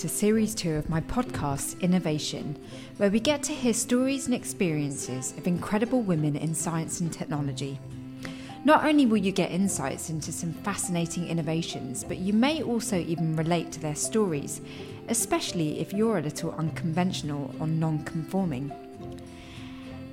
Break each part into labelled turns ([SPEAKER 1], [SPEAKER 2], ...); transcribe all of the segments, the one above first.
[SPEAKER 1] to series two of my podcast, Innovation, where we get to hear stories and experiences of incredible women in science and technology. Not only will you get insights into some fascinating innovations, but you may also even relate to their stories, especially if you're a little unconventional or non conforming.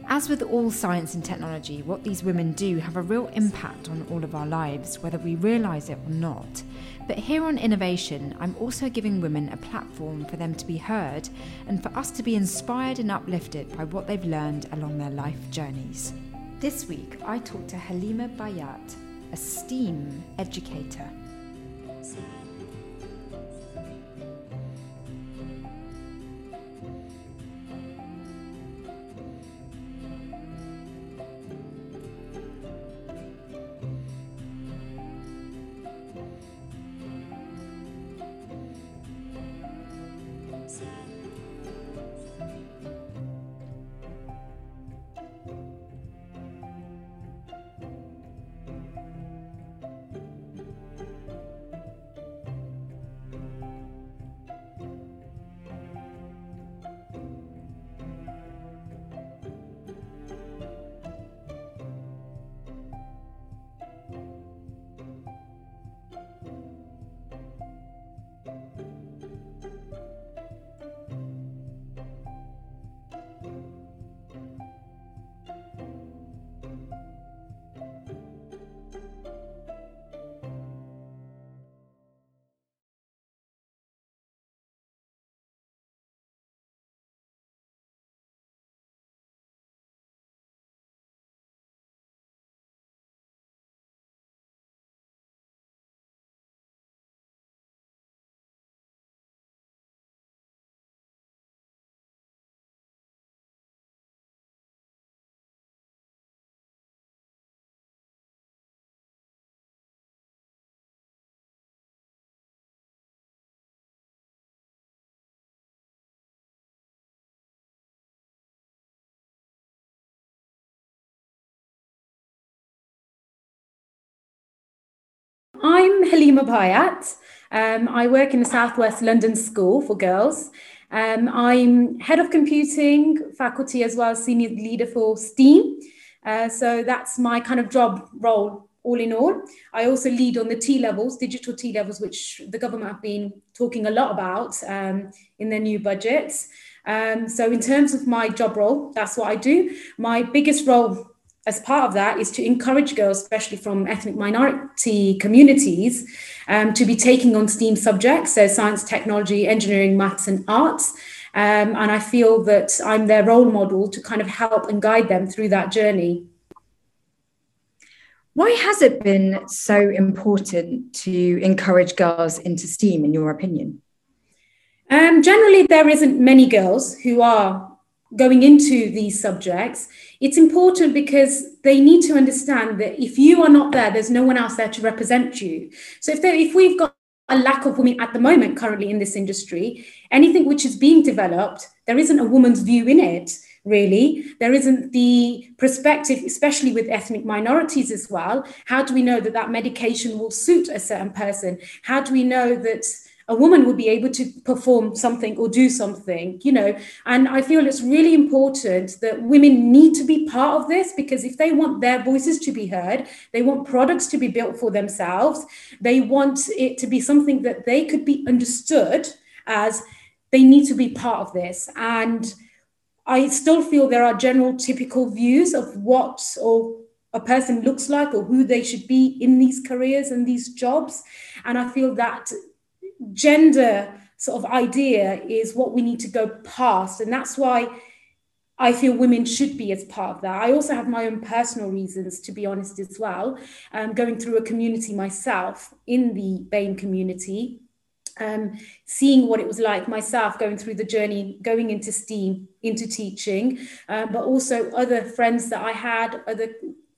[SPEAKER 1] As with all science and technology, what these women do have a real impact on all of our lives, whether we realise it or not. But here on Innovation, I'm also giving women a platform for them to be heard and for us to be inspired and uplifted by what they've learned along their life journeys. This week, I talked to Halima Bayat, a STEAM educator. see.
[SPEAKER 2] I'm Halima Bayat. Um, I work in the Southwest London School for Girls. Um, I'm head of computing faculty as well as senior leader for STEAM. Uh, so that's my kind of job role all in all. I also lead on the T levels, digital T levels, which the government have been talking a lot about um, in their new budgets. Um, so in terms of my job role, that's what I do. My biggest role as part of that is to encourage girls, especially from ethnic minority communities, um, to be taking on STEAM subjects, so science, technology, engineering, maths, and arts. Um, and I feel that I'm their role model to kind of help and guide them through that journey.
[SPEAKER 1] Why has it been so important to encourage girls into STEAM, in your opinion?
[SPEAKER 2] Um, generally, there isn't many girls who are going into these subjects, it's important because they need to understand that if you are not there, there's no one else there to represent you. So if, if we've got a lack of women at the moment currently in this industry, anything which is being developed, there isn't a woman's view in it. Really, there isn't the perspective, especially with ethnic minorities as well. How do we know that that medication will suit a certain person? How do we know that a woman would be able to perform something or do something, you know. And I feel it's really important that women need to be part of this because if they want their voices to be heard, they want products to be built for themselves, they want it to be something that they could be understood as they need to be part of this. And I still feel there are general typical views of what or a person looks like or who they should be in these careers and these jobs. And I feel that gender sort of idea is what we need to go past. And that's why I feel women should be as part of that. I also have my own personal reasons, to be honest, as well. Um, going through a community myself in the BAME community, um, seeing what it was like myself going through the journey, going into STEAM, into teaching, uh, but also other friends that I had, other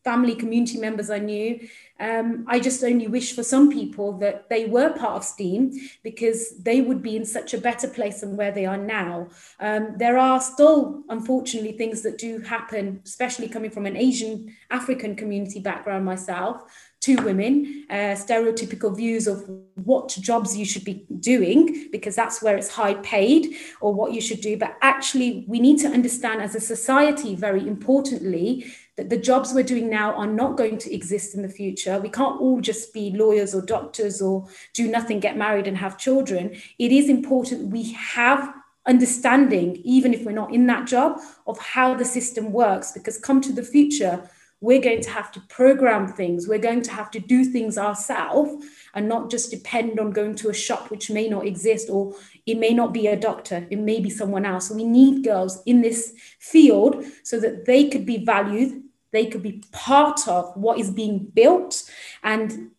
[SPEAKER 2] family, community members I knew. Um, I just only wish for some people that they were part of STEAM because they would be in such a better place than where they are now. Um, there are still, unfortunately, things that do happen, especially coming from an Asian African community background myself, to women, uh, stereotypical views of what jobs you should be doing, because that's where it's high paid, or what you should do. But actually, we need to understand as a society, very importantly, that the jobs we're doing now are not going to exist in the future. We can't all just be lawyers or doctors or do nothing, get married, and have children. It is important we have understanding, even if we're not in that job, of how the system works, because come to the future, we're going to have to program things we're going to have to do things ourselves and not just depend on going to a shop which may not exist or it may not be a doctor it may be someone else we need girls in this field so that they could be valued they could be part of what is being built and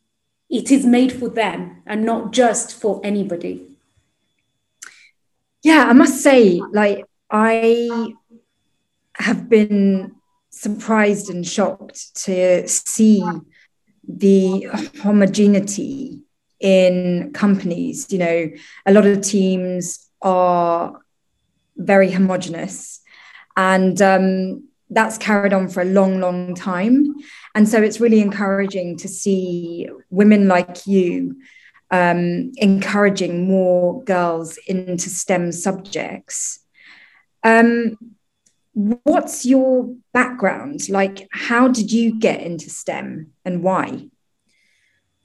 [SPEAKER 2] it is made for them and not just for anybody
[SPEAKER 1] yeah i must say like i have been surprised and shocked to see the homogeneity in companies. You know, a lot of teams are very homogenous, and um, that's carried on for a long, long time. And so it's really encouraging to see women like you um, encouraging more girls into STEM subjects. Um, what's your background? Like, how did you get into STEM and why?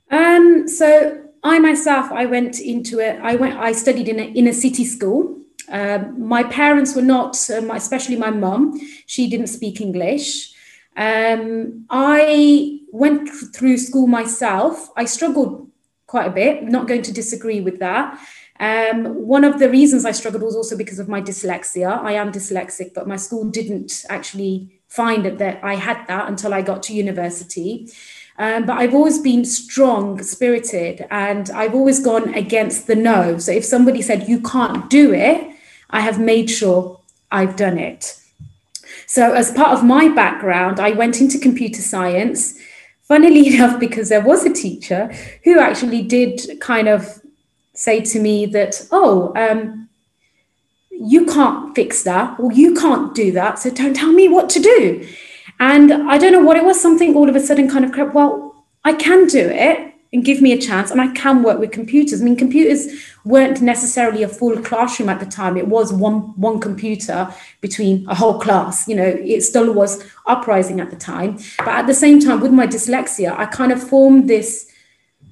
[SPEAKER 2] Um, so I myself, I went into it. I went. I studied in a in a city school. Um, my parents were not, um, especially my mum. She didn't speak English. Um, I went through school myself. I struggled quite a bit. Not going to disagree with that. Um, one of the reasons I struggled was also because of my dyslexia. I am dyslexic, but my school didn't actually find it that I had that until I got to university. Um, but I've always been strong spirited and I've always gone against the no. So if somebody said, you can't do it, I have made sure I've done it. So, as part of my background, I went into computer science. Funnily enough, because there was a teacher who actually did kind of say to me that, oh, um, you can't fix that or you can't do that. So don't tell me what to do. And I don't know what it was, something all of a sudden kind of crept, well, I can do it and give me a chance and I can work with computers. I mean, computers weren't necessarily a full classroom at the time. It was one one computer between a whole class. You know, it still was uprising at the time. But at the same time, with my dyslexia, I kind of formed this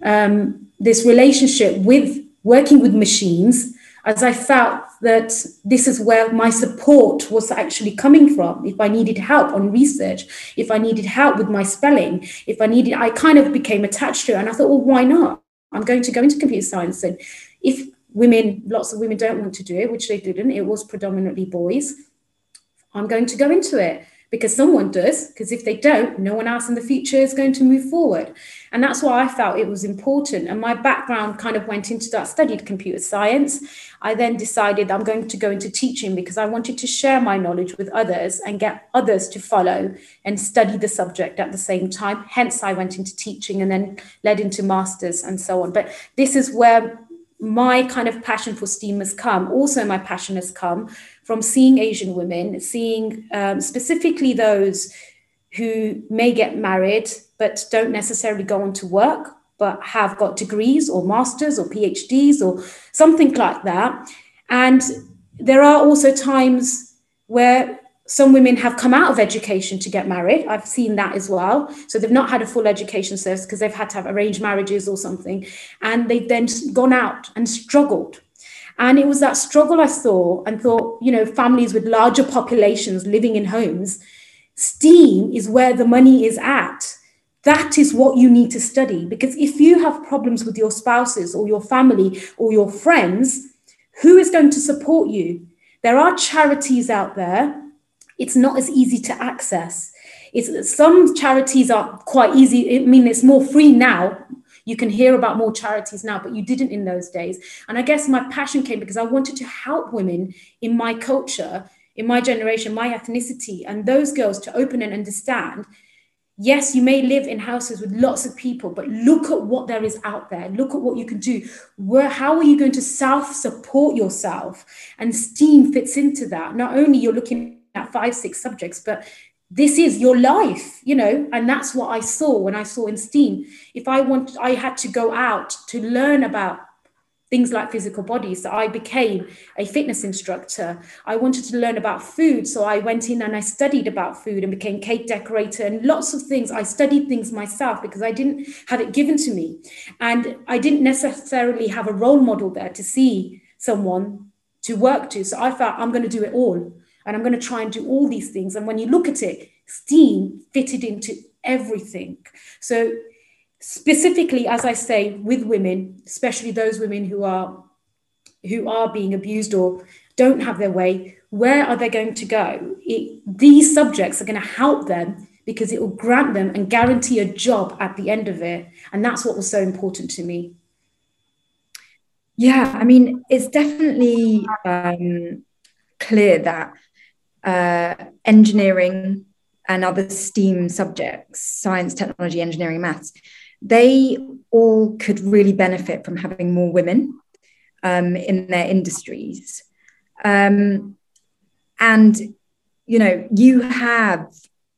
[SPEAKER 2] um, this relationship with working with machines as I felt that this is where my support was actually coming from. If I needed help on research, if I needed help with my spelling, if I needed, I kind of became attached to it. And I thought, well, why not? I'm going to go into computer science. And if women, lots of women don't want to do it, which they didn't, it was predominantly boys, I'm going to go into it because someone does. Because if they don't, no one else in the future is going to move forward. And that's why I felt it was important. And my background kind of went into that, studied computer science. I then decided I'm going to go into teaching because I wanted to share my knowledge with others and get others to follow and study the subject at the same time. Hence, I went into teaching and then led into masters and so on. But this is where my kind of passion for STEAM has come. Also, my passion has come from seeing Asian women, seeing um, specifically those who may get married but don't necessarily go on to work, but have got degrees or masters or PhDs or something like that. And there are also times where some women have come out of education to get married. I've seen that as well. So they've not had a full education service because they've had to have arranged marriages or something. And they've then gone out and struggled and it was that struggle I saw and thought, you know, families with larger populations living in homes, STEAM is where the money is at. That is what you need to study. Because if you have problems with your spouses or your family or your friends, who is going to support you? There are charities out there. It's not as easy to access. It's some charities are quite easy. I mean, it's more free now you can hear about more charities now, but you didn't in those days. And I guess my passion came because I wanted to help women in my culture, in my generation, my ethnicity, and those girls to open and understand Yes, you may live in houses with lots of people, but look at what there is out there. Look at what you can do. Where, how are you going to self support yourself? And STEAM fits into that. Not only you're looking at five, six subjects, but this is your life, you know, and that's what I saw when I saw in STEAM. If I want, I had to go out to learn about things like physical bodies. So I became a fitness instructor. I wanted to learn about food. So I went in and I studied about food and became cake decorator and lots of things. I studied things myself because I didn't have it given to me. And I didn't necessarily have a role model there to see someone to work to. So I felt I'm going to do it all. And I'm going to try and do all these things. And when you look at it, STEAM fitted into everything. So specifically, as I say, with women, especially those women who are who are being abused or don't have their way, where are they going to go? It, these subjects are going to help them because it will grant them and guarantee a job at the end of it. And that's what was so important to me.
[SPEAKER 1] Yeah, I mean, it's definitely um, clear that uh, engineering and other STEAM subjects, science, technology, engineering, maths, they all could really benefit from having more women um, in their industries. Um, and, you know, you have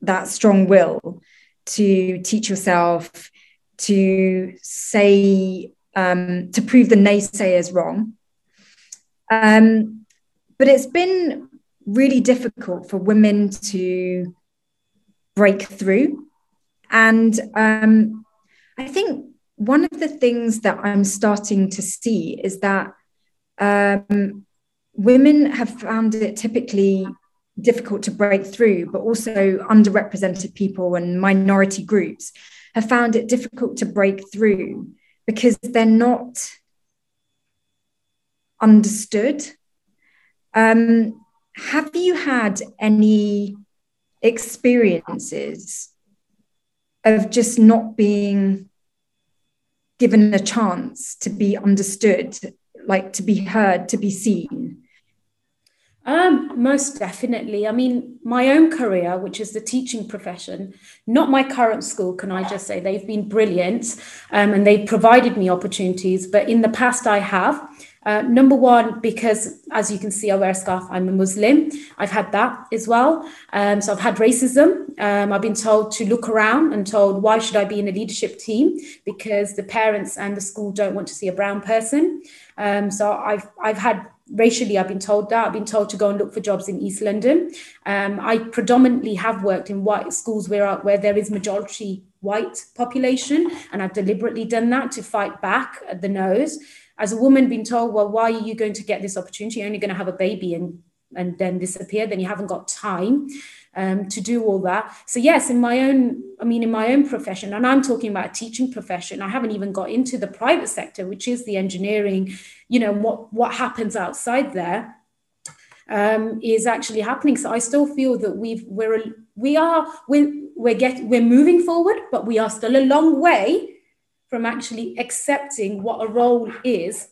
[SPEAKER 1] that strong will to teach yourself, to say, um, to prove the naysayers wrong. Um, but it's been really difficult for women to break through. And um, I think one of the things that I'm starting to see is that um, women have found it typically difficult to break through, but also underrepresented people and minority groups have found it difficult to break through because they're not understood. Um, have you had any experiences of just not being given a chance to be understood, like to be heard, to be seen?
[SPEAKER 2] Um, most definitely. I mean, my own career, which is the teaching profession, not my current school, can I just say, they've been brilliant um, and they've provided me opportunities. But in the past, I have. Uh, number one, because as you can see, I wear a scarf, I'm a Muslim. I've had that as well. Um, so I've had racism. Um, I've been told to look around and told, why should I be in a leadership team? Because the parents and the school don't want to see a brown person. Um, so I've, I've had racially i've been told that i've been told to go and look for jobs in east london um, i predominantly have worked in white schools where, where there is majority white population and i've deliberately done that to fight back at the nose as a woman being told, well, why are you going to get this opportunity? You're only going to have a baby and and then disappear. Then you haven't got time um, to do all that. So yes, in my own, I mean, in my own profession, and I'm talking about a teaching profession. I haven't even got into the private sector, which is the engineering. You know what what happens outside there um, is actually happening. So I still feel that we've we're we are we're we're get we're moving forward, but we are still a long way from actually accepting what a role is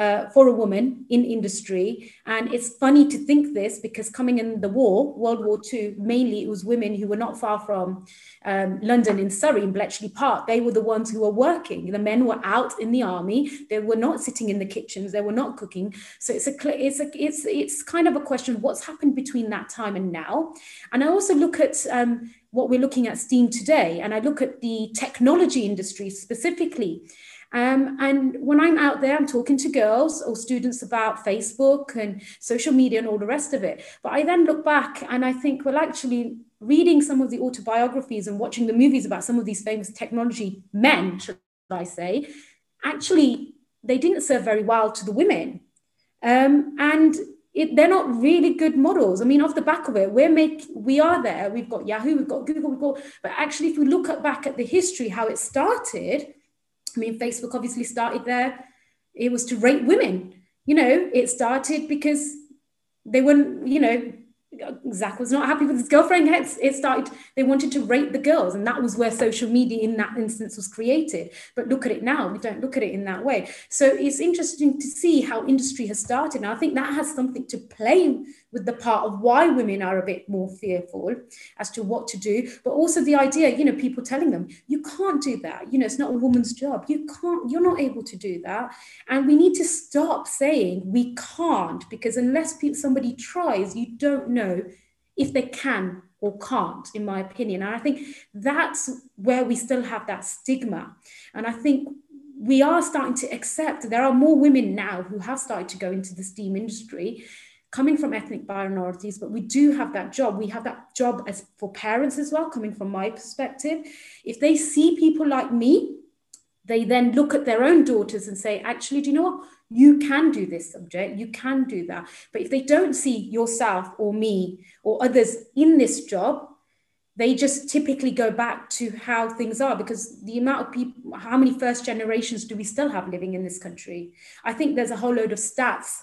[SPEAKER 2] uh, for a woman in industry. And it's funny to think this because coming in the war, World War II, mainly it was women who were not far from um, London in Surrey, in Bletchley Park. They were the ones who were working. The men were out in the army. They were not sitting in the kitchens. They were not cooking. So it's a it's a it's it's kind of a question of what's happened between that time and now. And I also look at um, what we're looking at STEAM today, and I look at the technology industry specifically. Um, and when I'm out there, I'm talking to girls or students about Facebook and social media and all the rest of it. But I then look back and I think, well, actually, reading some of the autobiographies and watching the movies about some of these famous technology men, should I say, actually, they didn't serve very well to the women. Um, and it, they're not really good models. I mean, off the back of it, we're make we are there. We've got Yahoo, we've got Google, we've got. But actually, if we look at, back at the history, how it started, I mean, Facebook obviously started there. It was to rate women. You know, it started because they weren't. You know, Zach was not happy with his girlfriend. It started, they wanted to rate the girls, and that was where social media in that instance was created. But look at it now, we don't look at it in that way. So it's interesting to see how industry has started. And I think that has something to play with the part of why women are a bit more fearful as to what to do, but also the idea, you know, people telling them, you can't do that. You know, it's not a woman's job. You can't, you're not able to do that. And we need to stop saying we can't, because unless somebody tries, you don't know if they can or can't, in my opinion. And I think that's where we still have that stigma. And I think we are starting to accept there are more women now who have started to go into the STEAM industry coming from ethnic minorities, but we do have that job. We have that job as for parents as well, coming from my perspective. If they see people like me, they then look at their own daughters and say, actually, do you know what? You can do this subject, you can do that. But if they don't see yourself or me or others in this job, they just typically go back to how things are because the amount of people, how many first generations do we still have living in this country? I think there's a whole load of stats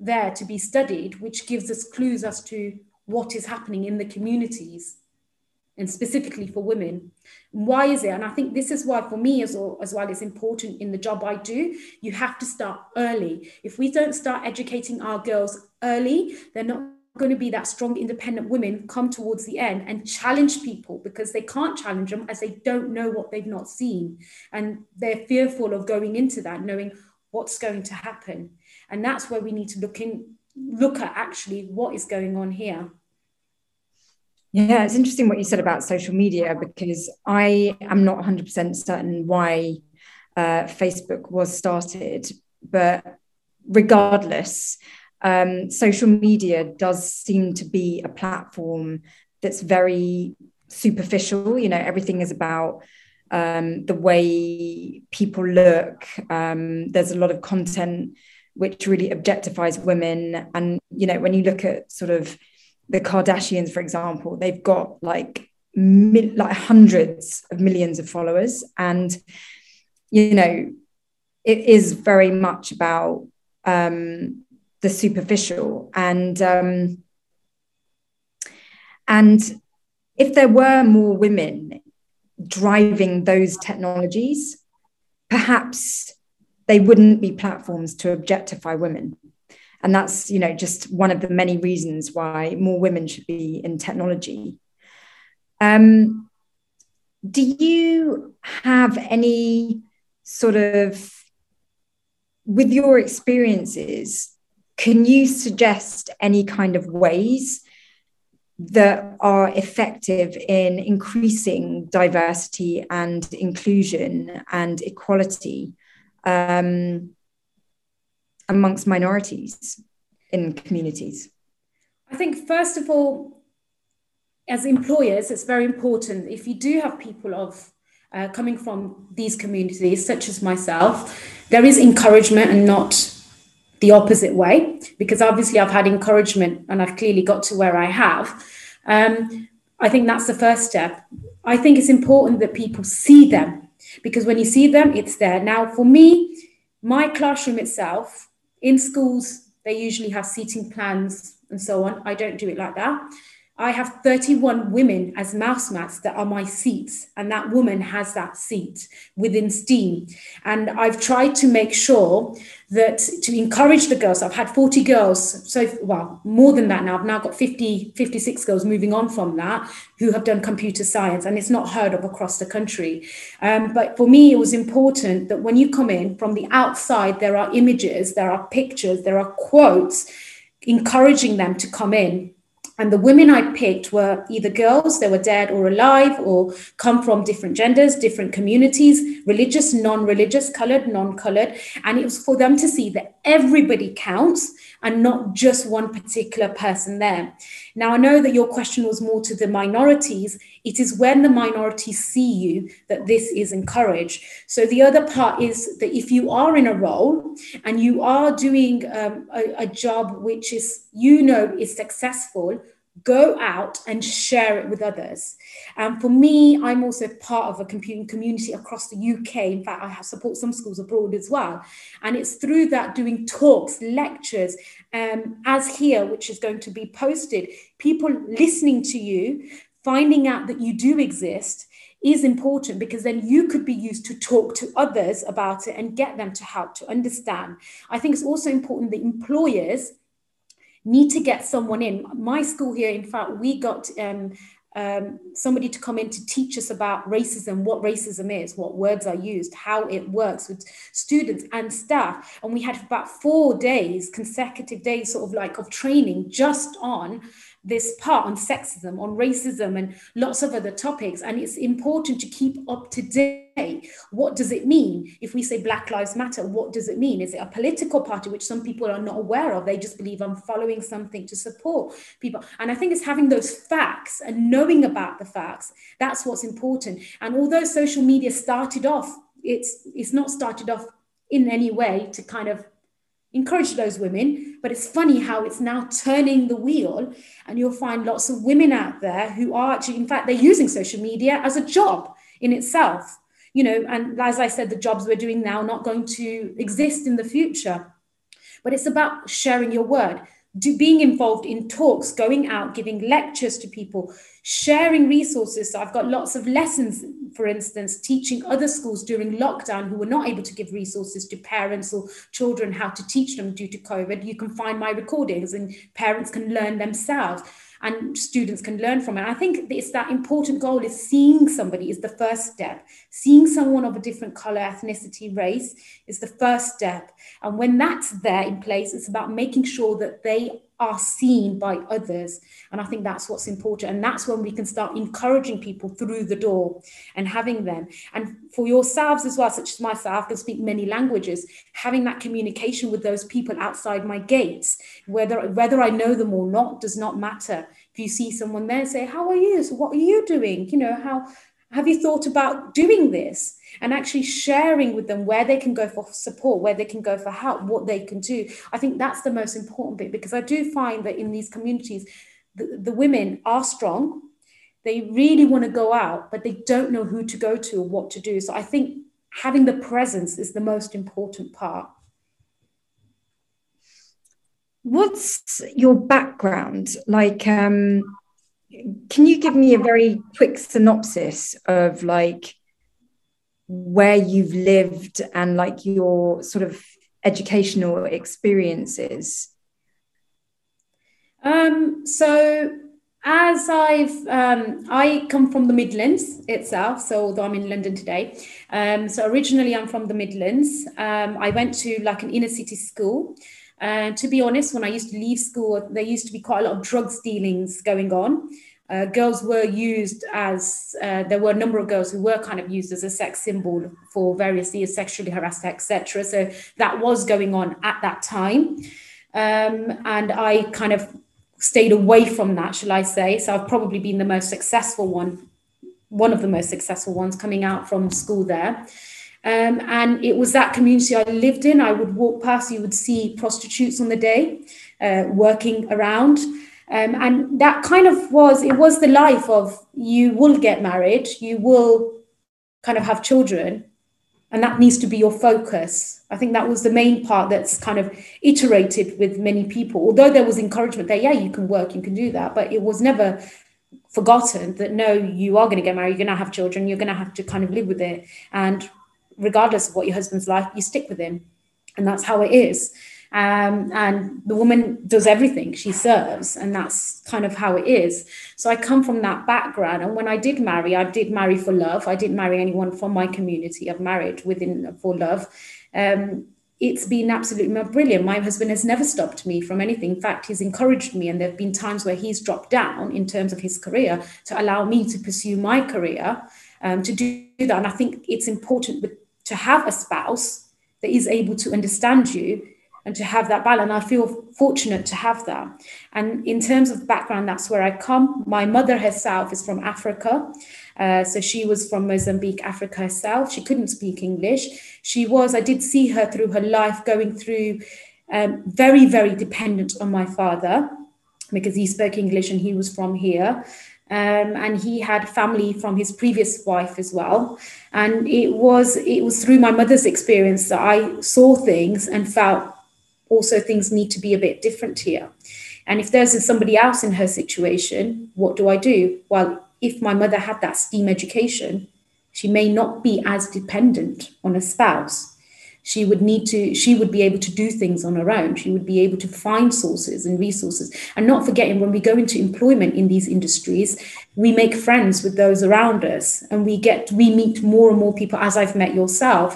[SPEAKER 2] there to be studied, which gives us clues as to what is happening in the communities and specifically for women. Why is it? And I think this is why, for me as well, as well, it's important in the job I do. You have to start early. If we don't start educating our girls early, they're not going to be that strong, independent women come towards the end and challenge people because they can't challenge them as they don't know what they've not seen. And they're fearful of going into that, knowing what's going to happen. And that's where we need to look in, look at actually what is going on here.
[SPEAKER 1] Yeah, it's interesting what you said about social media because I am not 100% certain why uh, Facebook was started, but regardless, um, social media does seem to be a platform that's very superficial. You know, everything is about um, the way people look. Um, there's a lot of content which really objectifies women. And, you know, when you look at sort of the Kardashians, for example, they've got like like hundreds of millions of followers, and you know, it is very much about um, the superficial and um, and if there were more women driving those technologies, perhaps they wouldn't be platforms to objectify women. And that's you know just one of the many reasons why more women should be in technology. Um, do you have any sort of with your experiences can you suggest any kind of ways that are effective in increasing diversity and inclusion and equality um, amongst minorities in communities?
[SPEAKER 2] I think, first of all, as employers, it's very important if you do have people of uh, coming from these communities, such as myself, there is encouragement and not the opposite way, because obviously I've had encouragement and I've clearly got to where I have. Um, I think that's the first step. I think it's important that people see them because when you see them, it's there. Now, for me, my classroom itself, in schools, they usually have seating plans and so on. I don't do it like that. I have 31 women as mouse mats that are my seats, and that woman has that seat within STEAM. And I've tried to make sure that to encourage the girls, I've had 40 girls, so well, more than that now. I've now got 50, 56 girls moving on from that who have done computer science, and it's not heard of across the country. Um, but for me, it was important that when you come in from the outside, there are images, there are pictures, there are quotes encouraging them to come in and the women I picked were either girls, they were dead or alive, or come from different genders, different communities, religious, non religious, colored, non colored. And it was for them to see that everybody counts and not just one particular person there. Now, I know that your question was more to the minorities. It is when the minorities see you that this is encouraged. So, the other part is that if you are in a role and you are doing um, a, a job which is, you know, is successful, go out and share it with others. And for me, I'm also part of a computing community across the UK. In fact, I have support some schools abroad as well. And it's through that doing talks, lectures, um, as here, which is going to be posted, people listening to you, finding out that you do exist is important because then you could be used to talk to others about it and get them to help to understand. I think it's also important that employers need to get someone in. My school here, in fact, we got um, um, somebody to come in to teach us about racism, what racism is, what words are used, how it works with students and staff. And we had about four days, consecutive days, sort of like of training just on this part on sexism, on racism, and lots of other topics. And it's important to keep up to date. What does it mean? If we say Black Lives Matter, what does it mean? Is it a political party, which some people are not aware of? They just believe I'm following something to support people. And I think it's having those facts and knowing about the facts. That's what's important. And although social media started off, it's it's not started off in any way to kind of encourage those women. But it's funny how it's now turning the wheel, and you'll find lots of women out there who are actually, in fact, they're using social media as a job in itself. You know, and as I said, the jobs we're doing now not going to exist in the future. But it's about sharing your word do, being involved in talks, going out, giving lectures to people, sharing resources. So I've got lots of lessons, for instance, teaching other schools during lockdown who were not able to give resources to parents or children how to teach them due to COVID. You can find my recordings and parents can learn themselves and students can learn from it. I think it's that important goal is seeing somebody is the first step. Seeing someone of a different color, ethnicity, race is the first step. And when that's there in place, it's about making sure that they are seen by others. And I think that's what's important. And that's when we can start encouraging people through the door and having them. And for yourselves as well, such as myself, I can speak many languages, having that communication with those people outside my gates, whether whether I know them or not, does not matter. If you see someone there, say, How are you? So what are you doing? You know, how have you thought about doing this and actually sharing with them where they can go for support, where they can go for help, what they can do? I think that's the most important bit because I do find that in these communities, the, the women are strong. They really want to go out, but they don't know who to go to or what to do. So I think having the presence is the most important part.
[SPEAKER 1] What's your background? Like, um, can you give me a very quick synopsis of like where you've lived and like your sort of educational experiences?
[SPEAKER 2] Um, so as I've, um, I come from the Midlands itself, so although I'm in London today. Um, so originally I'm from the Midlands. Um, I went to like an inner city school. And to be honest, when I used to leave school, there used to be quite a lot of drug dealings going on. Uh, girls were used as uh, there were a number of girls who were kind of used as a sex symbol for various years, sexually harassed, etc. So that was going on at that time, um, and I kind of stayed away from that, shall I say? So I've probably been the most successful one, one of the most successful ones coming out from school there. Um, and it was that community I lived in. I would walk past, you would see prostitutes on the day uh, working around. Um, and that kind of was, it was the life of you will get married, you will kind of have children, and that needs to be your focus. I think that was the main part that's kind of iterated with many people. Although there was encouragement there, yeah, you can work, you can do that, but it was never forgotten that no, you are going to get married, you're going to have children, you're going to have to kind of live with it. And regardless of what your husband's like, you stick with him. And that's how it is. Um, and the woman does everything. She serves and that's kind of how it is. So i come from that background and when i did marry i did marry for love. I didn't marry anyone from my community i've married within for love. Um, it's been absolutely brilliant. My husband has never stopped me from anything. In fact he's encouraged me and there have been times where he's dropped down in terms of his career to allow me to pursue my career um, to do that. And i think it's important to have a spouse that is able to understand you and to have that balance. I feel fortunate to have that. And in terms of background, that's where I come. My mother herself is from Africa. Uh, so she was from Mozambique, Africa herself. She couldn't speak English. She was, I did see her through her life going through um, very, very dependent on my father because he spoke English and he was from here. Um, and he had family from his previous wife as well. And it was it was through my mother's experience that I saw things and felt also things need to be a bit different here. And if there's somebody else in her situation, what do I do? Well, if my mother had that STEAM education, she may not be as dependent on a spouse. she would need to she would be able to do things on her own she would be able to find sources and resources and not forgetting when we go into employment in these industries we make friends with those around us and we get we meet more and more people as i've met yourself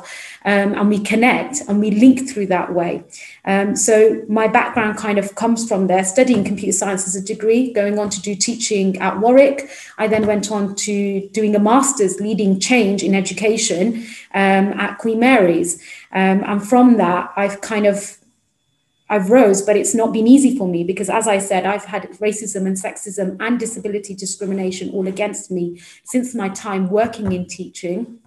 [SPEAKER 2] um, and we connect and we link through that way. Um, so my background kind of comes from there. Studying computer science as a degree going on to do teaching at warwick. I then went on to doing a master's leading change in education um, at queen mary's. Um, and from that, I've kind of I've rose, but it's not been easy for me because, as I said, I've had racism and sexism and disability discrimination all against me since my time working in teaching.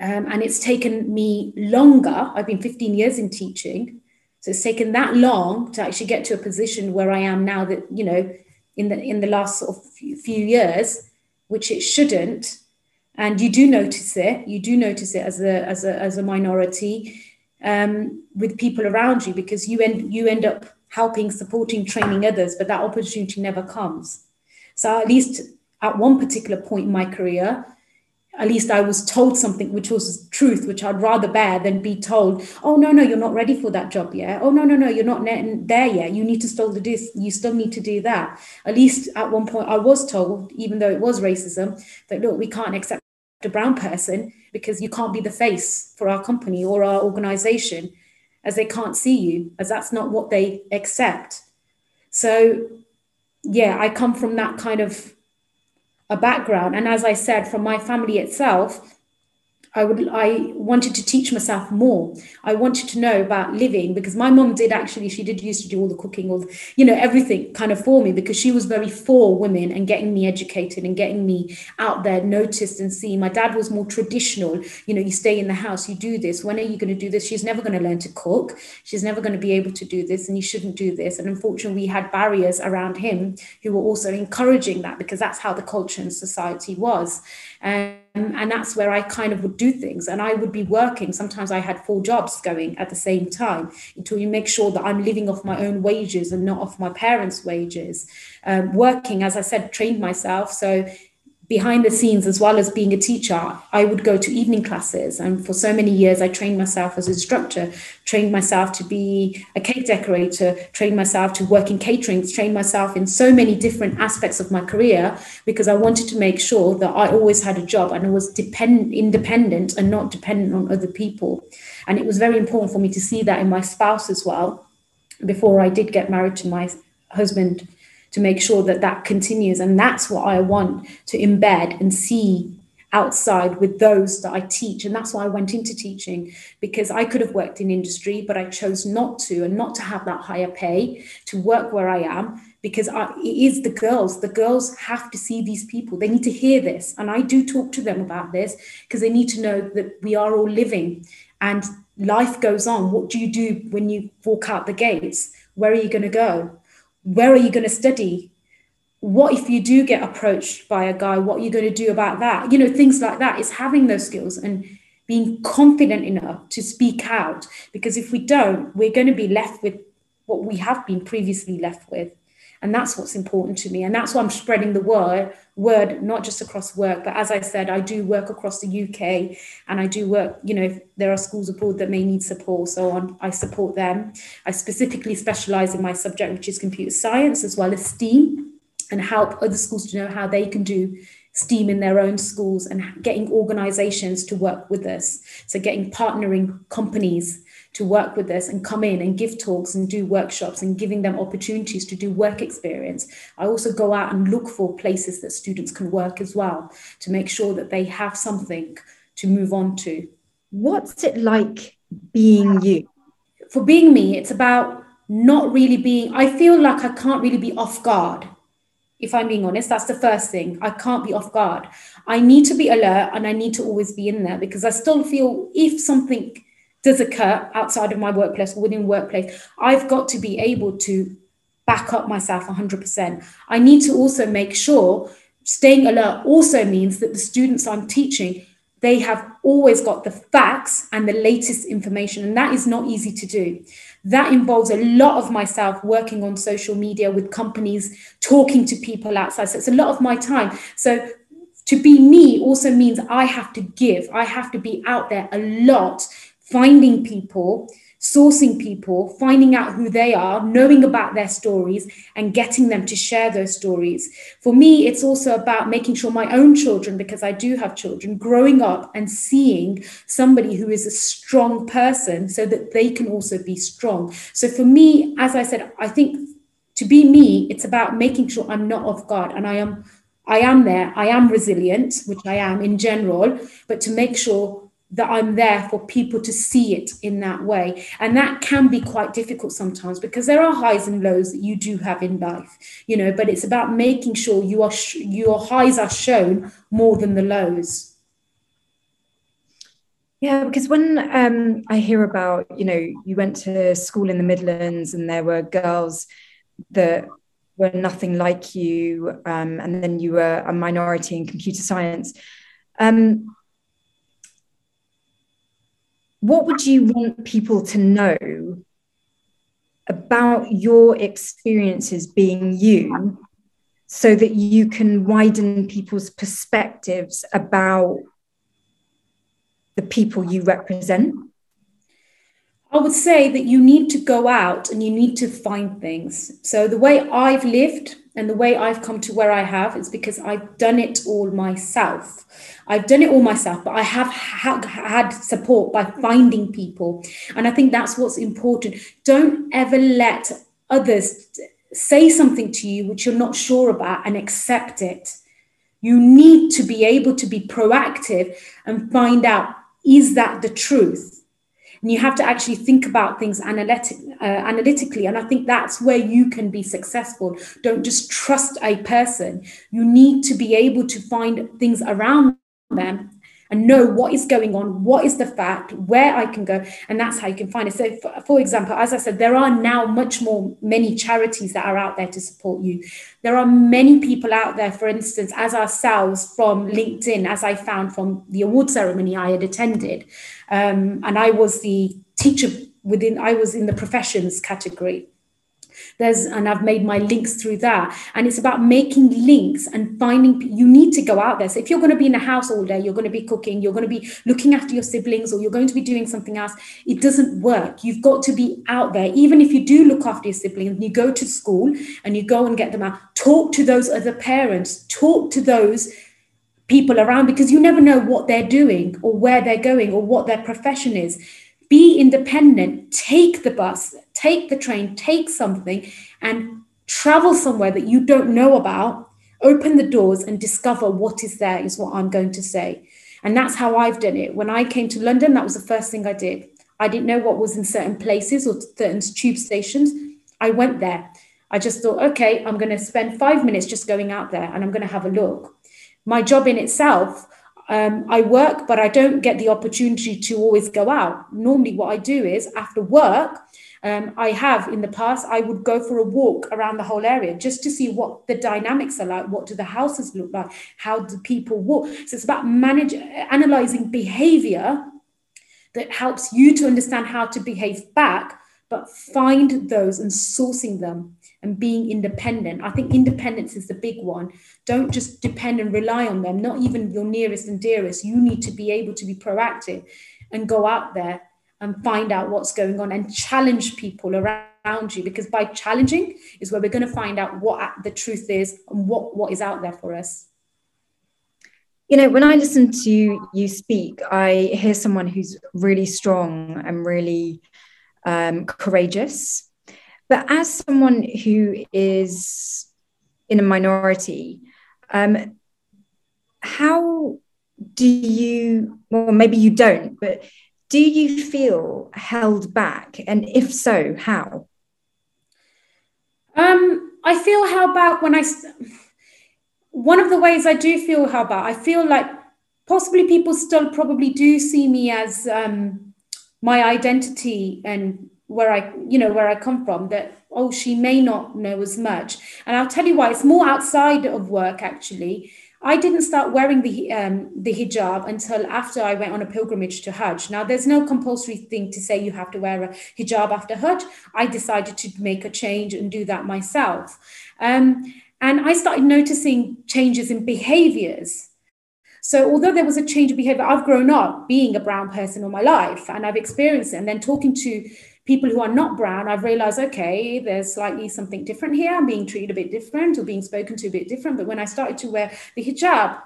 [SPEAKER 2] Um, and it's taken me longer. I've been 15 years in teaching. So it's taken that long to actually get to a position where I am now that, you know, in the in the last sort of few years, which it shouldn't and you do notice it you do notice it as a as a as a minority um, with people around you because you end you end up helping supporting training others but that opportunity never comes so at least at one particular point in my career at least I was told something which was truth, which I'd rather bear than be told, oh no, no, you're not ready for that job yet. Oh no, no, no, you're not there yet. You need to still do this. You still need to do that. At least at one point I was told, even though it was racism, that look, we can't accept a brown person because you can't be the face for our company or our organization as they can't see you, as that's not what they accept. So, yeah, I come from that kind of a background. And as I said, from my family itself, I would I wanted to teach myself more. I wanted to know about living because my mom did actually she did used to do all the cooking all you know everything kind of for me because she was very for women and getting me educated and getting me out there noticed and seen. My dad was more traditional. You know, you stay in the house, you do this. When are you going to do this? She's never going to learn to cook. She's never going to be able to do this, and you shouldn't do this. And unfortunately, we had barriers around him who were also encouraging that because that's how the culture and society was. Um, and that's where I kind of would do things. And I would be working. Sometimes I had four jobs going at the same time until you make sure that I'm living off my own wages and not off my parents' wages. Um, working, as I said, trained myself. So behind the scenes as well as being a teacher i would go to evening classes. And for so many years i trained myself as an instructor trained myself to be a cake decorator trained myself to work in catering trained myself in so many different aspects of my career because i wanted to make sure that i always had a job and was dependent independent and not dependent on other people. And it was very important for me to see that in my spouse as well before i did get married to my husband to make sure that that continues. And that's what I want to embed and see outside with those that I teach. And that's why I went into teaching because I could have worked in industry, but I chose not to and not to have that higher pay to work where I am because I, it is the girls. The girls have to see these people. They need to hear this. And I do talk to them about this because they need to know that we are all living and life goes on. What do you do when you walk out the gates? Where are you going to go? Where are you going to study? What if you do get approached by a guy what are you going to do about that? You know things like that is having those skills and being confident enough to speak out because if we don't we're going to be left with what we have been previously left with and that's what's important to me. And that's why i'm spreading the word word not just across work but as i said i do work across the uk and i do work you know there are schools abroad that may need support so on. I support them. I specifically specialize in my subject which is computer science as well as steam and help other schools to know how they can do STEAM in their own schools and getting organizations to work with us. So, getting partnering companies to work with us and come in and give talks and do workshops and giving them opportunities to do work experience. I also go out and look for places that students can work as well to make sure that they have something to move on to.
[SPEAKER 1] What's it like being you?
[SPEAKER 2] For being me, it's about not really being, I feel like I can't really be off guard. If I'm being honest, that's the first thing. I can't be off guard. I need to be alert and I need to always be in there because I still feel if something does occur outside of my workplace or within workplace, I've got to be able to back up myself 100%. I need to also make sure staying alert also means that the students I'm teaching they have always got the facts and the latest information and that is not easy to do that involves a lot of myself working on social media with companies talking to people outside so it's a lot of my time so to be me also means i have to give i have to be out there a lot finding people sourcing people, finding out who they are, knowing about their stories, and getting them to share those stories. For me, it's also about making sure my own children, because I do have children, growing up and seeing somebody who is a strong person so that they can also be strong. So for me, as I said, I think to be me, it's about making sure I'm not of God and I am. I am there. I am resilient, which I am in general, but to make sure that I'm there for people to see it in that way. And that can be quite difficult sometimes because there are highs and lows that you do have in life, you know, but it's about making sure you are sh- your highs are shown more than the lows.
[SPEAKER 1] Yeah, because when um, I hear about, you know, you went to school in the Midlands and there were girls that were nothing like you, um, and then you were a minority in computer science. Um, what would you want people to know about your experiences being you so that you can widen people's perspectives about the people you represent?
[SPEAKER 2] I would say that you need to go out and you need to find things. So, the way I've lived and the way I've come to where I have is because I've done it all myself. I've done it all myself, but I have ha- had support by finding people. And I think that's what's important. Don't ever let others say something to you which you're not sure about and accept it. You need to be able to be proactive and find out is that the truth? And you have to actually think about things analytic, uh, analytically. And i think that's where you can be successful. Don't just trust a person. You need to be able to find things around them and know what is going on, what is the fact, where I can go, and that's how you can find it. So, for, for, example, as I said, there are now much more many charities that are out there to support you. There are many people out there, for instance, as ourselves from LinkedIn, as I found from the award ceremony I had attended, um, and I was the teacher within, I was in the professions category there's and i've made my links through that. And it's about making links and finding you need to go out there. So if you're going to be in a house all day you're going to be cooking you're going to be looking after your siblings or you're going to be doing something else it doesn't work. You've got to be out there. Even if you do look after your siblings you go to school and you go and get them out talk to those other parents talk to those people around because you never know what they're doing or where they're going or what their profession is be independent, take the bus, take the train, take something, and travel somewhere that you don't know about, open the doors and discover what is there, is what I'm going to say. And that's how I've done it. When I came to London, that was the first thing I did. I didn't know what was in certain places or certain tube stations. I went there. I just thought, okay, I'm going to spend five minutes just going out there and I'm going to have a look. My job in itself um, I work, but I don't get the opportunity to always go out. Normally, what I do is after work, um, I have in the past, I would go for a walk around the whole area just to see what the dynamics are like. What do the houses look like? How do people walk? So it's about manage, analyzing behavior that helps you to understand how to behave back, but find those and sourcing them and being independent. I think independence is the big one. Don't just depend and rely on them, not even your nearest and dearest. You need to be able to be proactive and go out there and find out what's going on and challenge people around you because by challenging is where we're going to find out what the truth is and what, what is out there for us.
[SPEAKER 1] You know, when I listen to you speak, I hear someone who's really strong and really um, courageous but as someone who is in a minority, um, how do you, well, maybe you don't, but do you feel held back? And if so, how?
[SPEAKER 2] Um, I feel held back when I, one of the ways I do feel held back, I feel like possibly people still probably do see me as um, my identity and where I, you know, where I come from, that, oh, she may not know as much. And I'll tell you why, it's more outside of work actually. I didn't start wearing the um, the hijab until after I went on a pilgrimage to Hajj. Now, there's no compulsory thing to say you have to wear a hijab after Hajj. I decided to make a change and do that myself. Um, and I started noticing changes in behaviors So although there was a change of behavior, I've grown up being a brown person all my life and I've experienced it. And then talking to people who are not brown, I've realized, okay, there's slightly something different here. I'm being treated a bit different or being spoken to a bit different. But when I started to wear the hijab,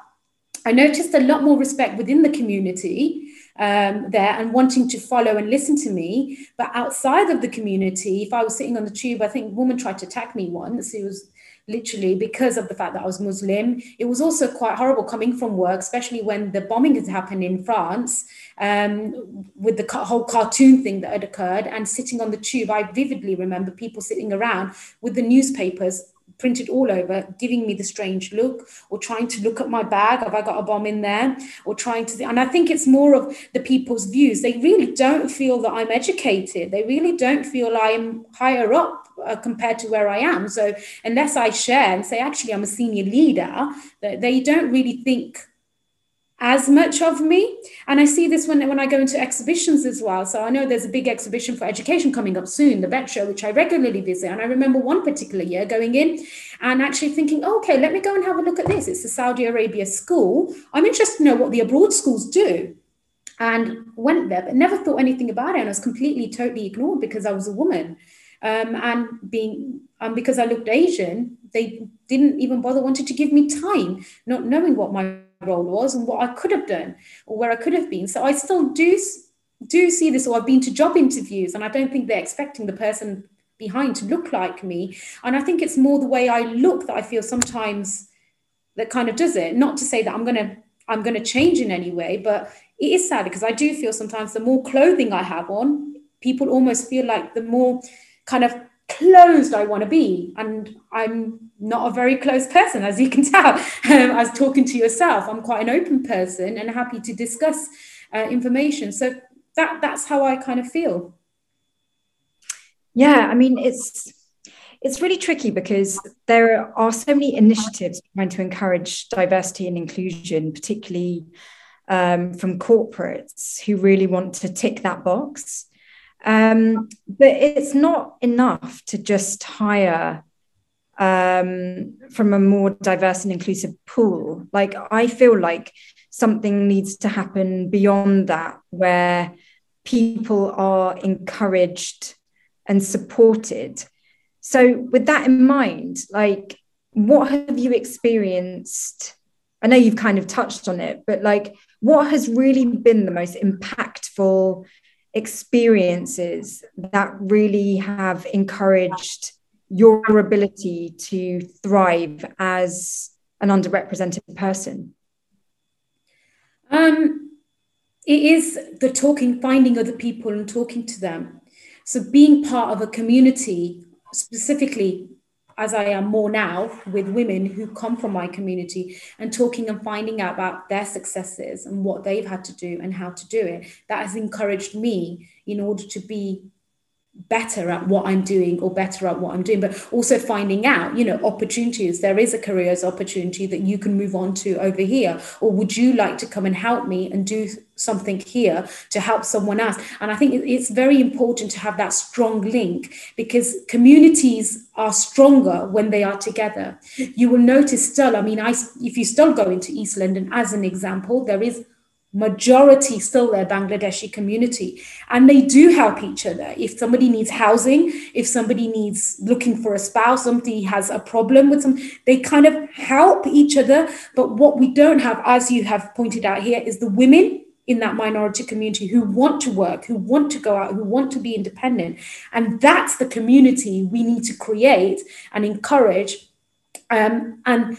[SPEAKER 2] I noticed a lot more respect within the community um, there and wanting to follow and listen to me. But outside of the community, if I was sitting on the tube, I think a woman tried to attack me once. It was literally because of the fact that I was Muslim. It was also quite horrible coming from work, especially when the bombing had happened in France um, with the whole cartoon thing that had occurred and sitting on the tube. I vividly remember people sitting around with the newspapers printed all over, giving me the strange look, or trying to look at my bag. Have I got a bomb in there? Or trying to, and I think it's more of the people's views. They really don't feel that I'm educated. They really don't feel I'm higher up uh, compared to where I am. So unless I share and say, actually, I'm a senior leader, they don't really think as much of me. And I see this when, when I go into exhibitions as well. So I know there's a big exhibition for education coming up soon, the Bett Show, which I regularly visit. And I remember one particular year going in and actually thinking, oh, okay, let me go and have a look at this. It's the Saudi Arabia school. I'm interested to know what the abroad schools do. And went there, but never thought anything about it. And I was completely, totally ignored because I was a woman. Um, and being um, because I looked Asian, they didn't even bother wanting to give me time, not knowing what my role was and what I could have done or where I could have been. So I still do do see this, or I've been to job interviews, and I don't think they're expecting the person behind to look like me. And I think it's more the way I look that I feel sometimes that kind of does it. Not to say that I'm gonna I'm gonna change in any way, but it is sad because I do feel sometimes the more clothing I have on, people almost feel like the more kind of closed I want to be. And I'm not a very close person, as you can tell, um, as talking to yourself. I'm quite an open person and happy to discuss uh, information. So that that's how I kind of feel.
[SPEAKER 1] Yeah, I mean, it's it's really tricky because there are so many initiatives trying to encourage diversity and inclusion, particularly um, from corporates who really want to tick that box. Um, but it's not enough to just hire um, from a more diverse and inclusive pool. Like, I feel like something needs to happen beyond that, where people are encouraged and supported. So, with that in mind, like, what have you experienced? I know you've kind of touched on it, but like, what has really been the most impactful experiences that really have encouraged your ability to thrive as an underrepresented person?
[SPEAKER 2] Um, it is the talking, finding other people and talking to them. So being part of a community, specifically as I am more now with women who come from my community and talking and finding out about their successes and what they've had to do and how to do it, that has encouraged me in order to be better at what I'm doing or better at what I'm doing, but also finding out, you know, opportunities. There is a careers opportunity that you can move on to over here. Or would you like to come and help me and do something here to help someone else? And I think it's very important to have that strong link because communities are stronger when they are together. You will notice still, I mean, I if you still go into East London as an example, there is majority still their Bangladeshi community. And they do help each other. If somebody needs housing, if somebody needs looking for a spouse, somebody has a problem with some, they kind of help each other. But what we don't have, as you have pointed out here, is the women in that minority community who want to work, who want to go out, who want to be independent. And that's the community we need to create and encourage. Um, and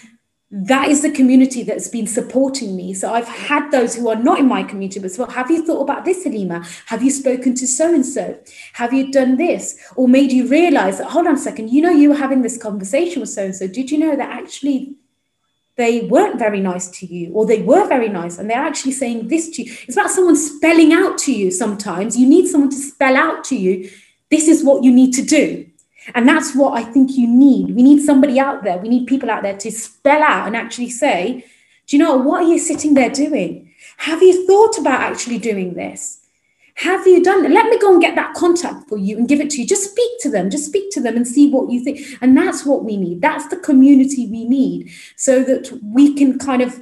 [SPEAKER 2] that is the community that's been supporting me. So I've had those who are not in my community, but well, have you thought about this, Halima? Have you spoken to so and so? Have you done this? Or made you realize that, hold on a second, you know, you were having this conversation with so and so. Did you know that actually they weren't very nice to you, or they were very nice and they're actually saying this to you? It's about someone spelling out to you sometimes. You need someone to spell out to you, this is what you need to do and that's what I think you need. We need somebody out there, we need people out there to spell out and actually say, do you know what are you sitting there doing? Have you thought about actually doing this? Have you done it? Let me go and get that contact for you and give it to you. Just speak to them, just speak to them and see what you think. And that's what we need. That's the community we need so that we can kind of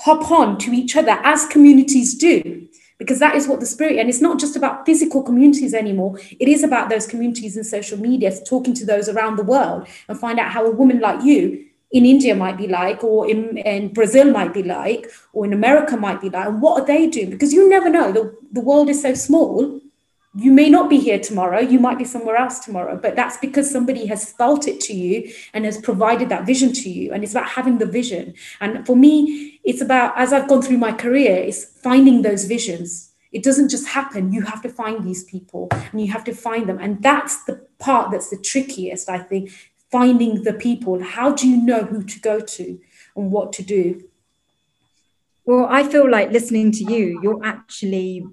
[SPEAKER 2] hop on to each other as communities do because that is what the spirit and it's not just about physical communities anymore it is about those communities in social media talking to those around the world and find out how a woman like you in India might be like, or in, in Brazil might be like, or in America might be like, and what are they doing? Because you never know. The, the world is so small. You may not be here tomorrow, you might be somewhere else tomorrow, but that's because somebody has felt it to you and has provided that vision to you. And it's about having the vision. And for me, it's about, as I've gone through my career, it's finding those visions. It doesn't just happen. You have to find these people and you have to find them. And that's the part that's the trickiest, I think, finding the people. How do you know who to go to and what to do?
[SPEAKER 1] Well, I feel like listening to you, you're actually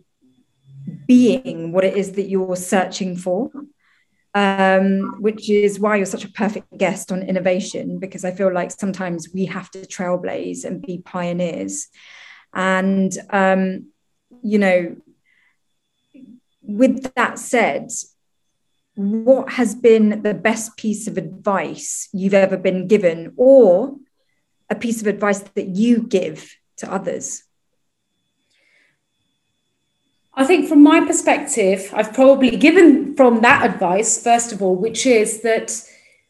[SPEAKER 1] being what it is that you're searching for. Um, which is why you're such a perfect guest on innovation, because I feel like sometimes we have to trailblaze and be pioneers. And, um, you know, with that said, what has been the best piece of advice you've ever been given, or a piece of advice that you give to others?
[SPEAKER 2] I think, from my perspective, I've probably given from that advice, first of all, which is that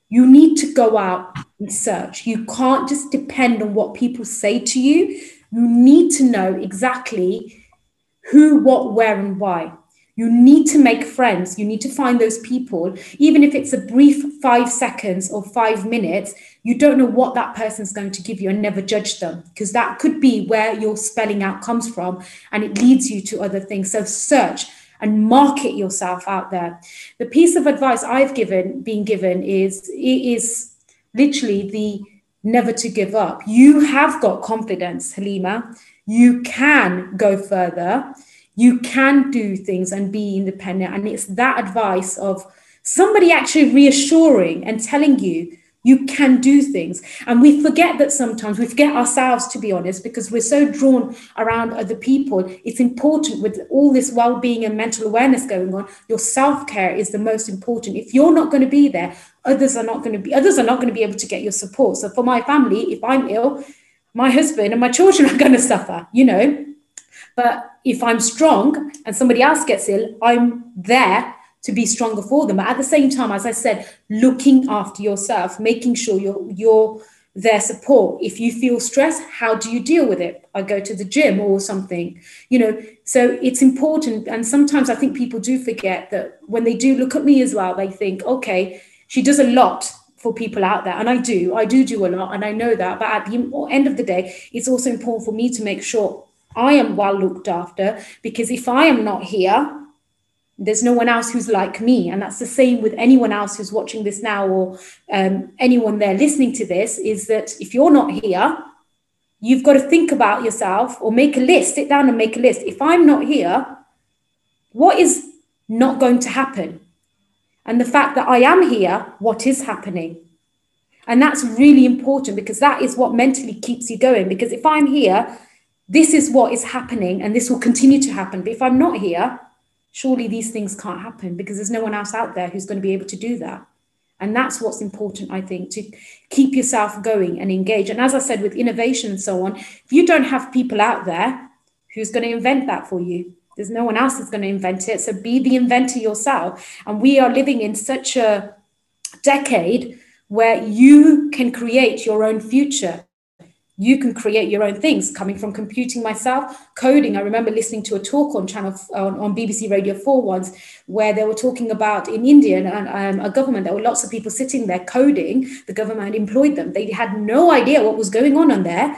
[SPEAKER 2] you need to go out and search. You can't just depend on what people say to you. You need to know exactly who, what, where, and why. You need to make friends. You need to find those people, even if it's a brief five seconds or five minutes. You don't know what that person's going to give you and never judge them because that could be where your spelling out comes from and it leads you to other things. So search and market yourself out there. The piece of advice I've given, been given, is it is literally the never to give up. You have got confidence, Halima. You can go further you can do things and be independent. And it's that advice of somebody actually reassuring and telling you you can do things. And we forget that sometimes we forget ourselves, to be honest, because we're so drawn around other people. It's important with all this well being and mental awareness going on. Your self care is the most important. If you're not going to be there, others are not going to be, others are not going to be able to get your support. So for my family, if I'm ill, my husband and my children are going to suffer, you know. But if I'm strong and somebody else gets ill, I'm there to be stronger for them. But at the same time, as I said, looking after yourself, making sure you're you're their support. If you feel stress, how do you deal with it? I go to the gym or something, you know. So it's important. And sometimes I think people do forget that when they do look at me as well, they think, okay, she does a lot for people out there. And I do, I do do a lot, and I know that. But at the end of the day, it's also important for me to make sure I am well looked after because if I am not here, there's no one else who's like me. And that's the same with anyone else who's watching this now or um, anyone there listening to this is that if you're not here, you've got to think about yourself or make a list, sit down and make a list. If I'm not here, what is not going to happen? And the fact that I am here, what is happening? And that's really important because that is what mentally keeps you going. Because if I'm here, this is what is happening and this will continue to happen. But if I'm not here, surely these things can't happen because there's no one else out there who's going to be able to do that. And that's what's important, I think, to keep yourself going and engage. And as I said, with innovation and so on, if you don't have people out there who's going to invent that for you, there's no one else that's going to invent it. So be the inventor yourself. And we are living in such a decade where you can create your own future you can create your own things coming from computing myself coding. I remember listening to a talk on channel on, on bbc radio 4 once where they were talking about in india and um, a government there were lots of people sitting there coding. The government employed them. They had no idea what was going on on there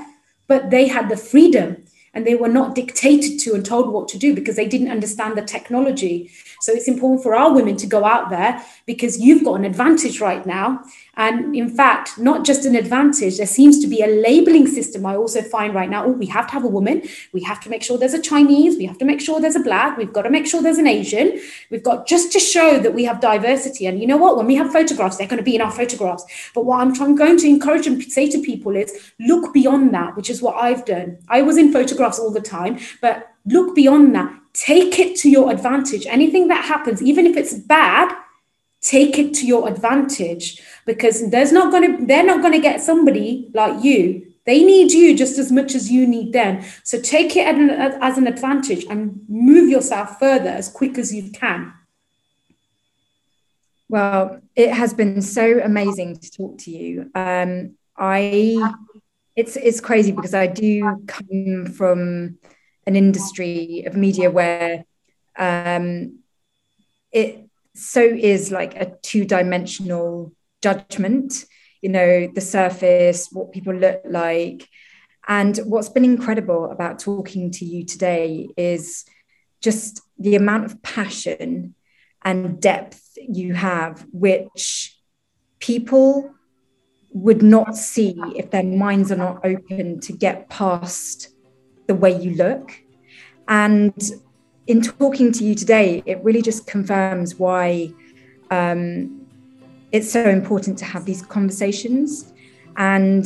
[SPEAKER 2] but they had the freedom and they were not dictated to and told what to do because they didn't understand the technology. So it's important for our women to go out there because you've got an advantage right now and in fact, not just an advantage, there seems to be a labeling system I also find right now. Oh, we have to have a woman. We have to make sure there's a Chinese. We have to make sure there's a black. We've got to make sure there's an Asian. We've got just to show that we have diversity. And you know what? When we have photographs, they're going to be in our photographs. But what I'm, trying, going to encourage and say to people is look beyond that, which is what I've done. I was in photographs all the time, but look beyond that. Take it to your advantage. Anything that happens, even if it's bad, take it to your advantage because there's not going to they're not going to get somebody like you They need you just as much as you need them. So take it as an advantage and move yourself further as quick as you can.
[SPEAKER 1] Well, it has been so amazing to talk to you. Um, I it's it's crazy because I do come from an industry of media where um, it so is like a two-dimensional judgment you know the surface what people look like. And what's been incredible about talking to you today is just the amount of passion and depth you have which people would not see if their minds are not open to get past the way you look. And in talking to you today, it really just confirms why um, it's so important to have these conversations. And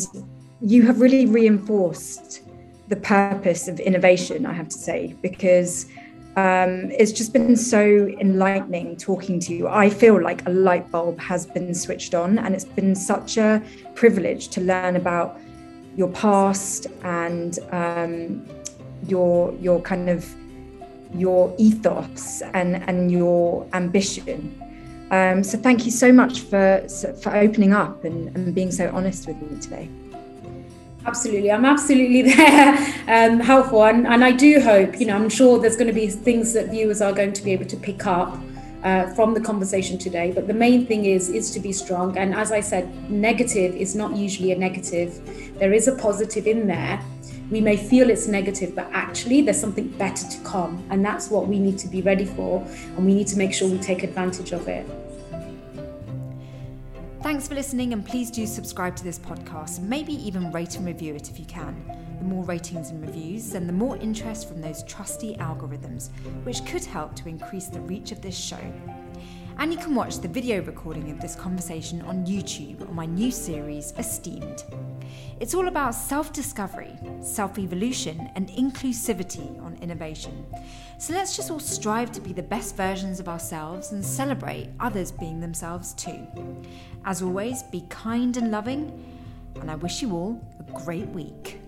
[SPEAKER 1] you have really reinforced the purpose of innovation, I have to say, because um, it's just been so enlightening talking to you. I feel like a light bulb has been switched on, and it's been such a privilege to learn about your past and um, your your kind of your ethos and, and your ambition. Um, so thank you so much for, for opening up and, and being so honest with me today.
[SPEAKER 2] Absolutely, I'm absolutely there, um, helpful, and, and I do hope, you know, I'm sure there's going to be things that viewers are going to be able to pick up uh, from the conversation today. But the main thing is is to be strong, and as I said, negative is not usually a negative. There is a positive in there, we may feel it's negative, but actually there's something better to come. And that's what we need to be ready for. And we need to make sure we take advantage of it.
[SPEAKER 1] Thanks for listening, and please do subscribe to this podcast. Maybe even rate and review it if you can. The more ratings and reviews, then the more interest from those trusty algorithms, which could help to increase the reach of this show. And you can watch the video recording of this conversation on YouTube on my new series, Esteemed. It's all about self discovery, self evolution, and inclusivity on innovation. So let's just all strive to be the best versions of ourselves and celebrate others being themselves too. As always, be kind and loving, and I wish you all a great week.